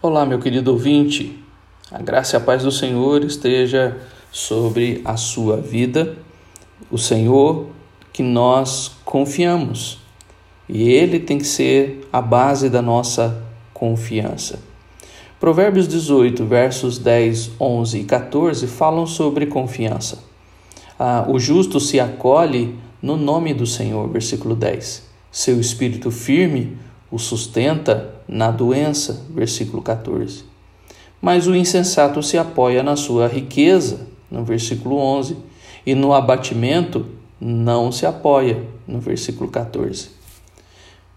Olá, meu querido ouvinte. A graça e a paz do Senhor esteja sobre a sua vida. O Senhor que nós confiamos. E ele tem que ser a base da nossa confiança. Provérbios 18, versos 10, 11 e 14 falam sobre confiança. Ah, o justo se acolhe no nome do Senhor, versículo 10. Seu espírito firme o sustenta na doença, versículo 14. Mas o insensato se apoia na sua riqueza, no versículo 11, e no abatimento não se apoia, no versículo 14.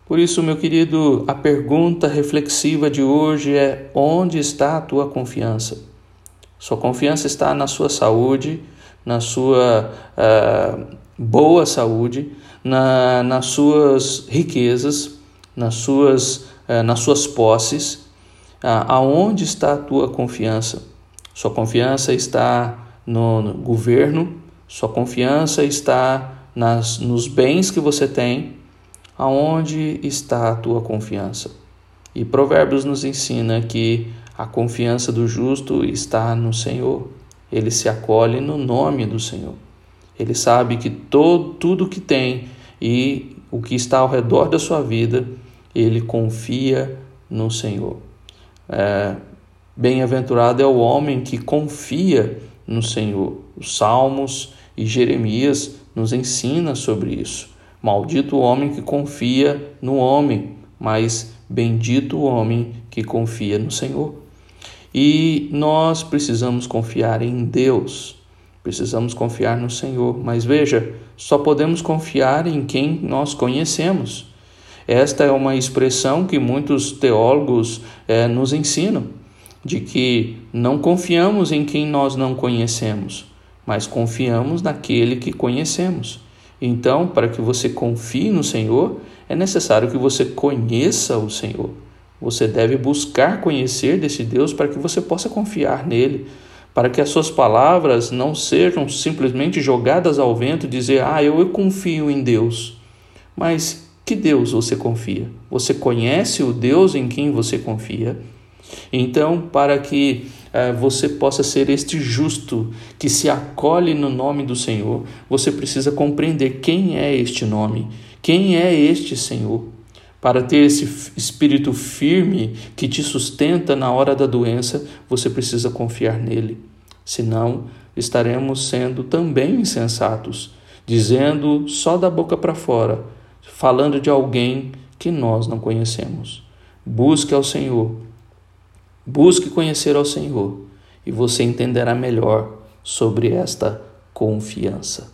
Por isso, meu querido, a pergunta reflexiva de hoje é: onde está a tua confiança? Sua confiança está na sua saúde, na sua uh, boa saúde, na, nas suas riquezas, nas suas, eh, nas suas posses. Ah, aonde está a tua confiança? Sua confiança está no, no governo, sua confiança está nas, nos bens que você tem. Aonde está a tua confiança? E Provérbios nos ensina que a confiança do justo está no Senhor. Ele se acolhe no nome do Senhor. Ele sabe que todo, tudo que tem e o que está ao redor da sua vida, ele confia no Senhor. É, Bem-aventurado é o homem que confia no Senhor. Os Salmos e Jeremias nos ensina sobre isso. Maldito o homem que confia no homem, mas bendito o homem que confia no Senhor. E nós precisamos confiar em Deus. Precisamos confiar no Senhor. Mas veja, só podemos confiar em quem nós conhecemos. Esta é uma expressão que muitos teólogos é, nos ensinam, de que não confiamos em quem nós não conhecemos, mas confiamos naquele que conhecemos. Então, para que você confie no Senhor, é necessário que você conheça o Senhor. Você deve buscar conhecer desse Deus para que você possa confiar nele para que as suas palavras não sejam simplesmente jogadas ao vento, dizer, ah, eu, eu confio em Deus. Mas que Deus você confia? Você conhece o Deus em quem você confia? Então, para que eh, você possa ser este justo que se acolhe no nome do Senhor, você precisa compreender quem é este nome, quem é este Senhor. Para ter esse espírito firme que te sustenta na hora da doença, você precisa confiar nele. Senão, estaremos sendo também insensatos, dizendo só da boca para fora, falando de alguém que nós não conhecemos. Busque ao Senhor. Busque conhecer ao Senhor e você entenderá melhor sobre esta confiança.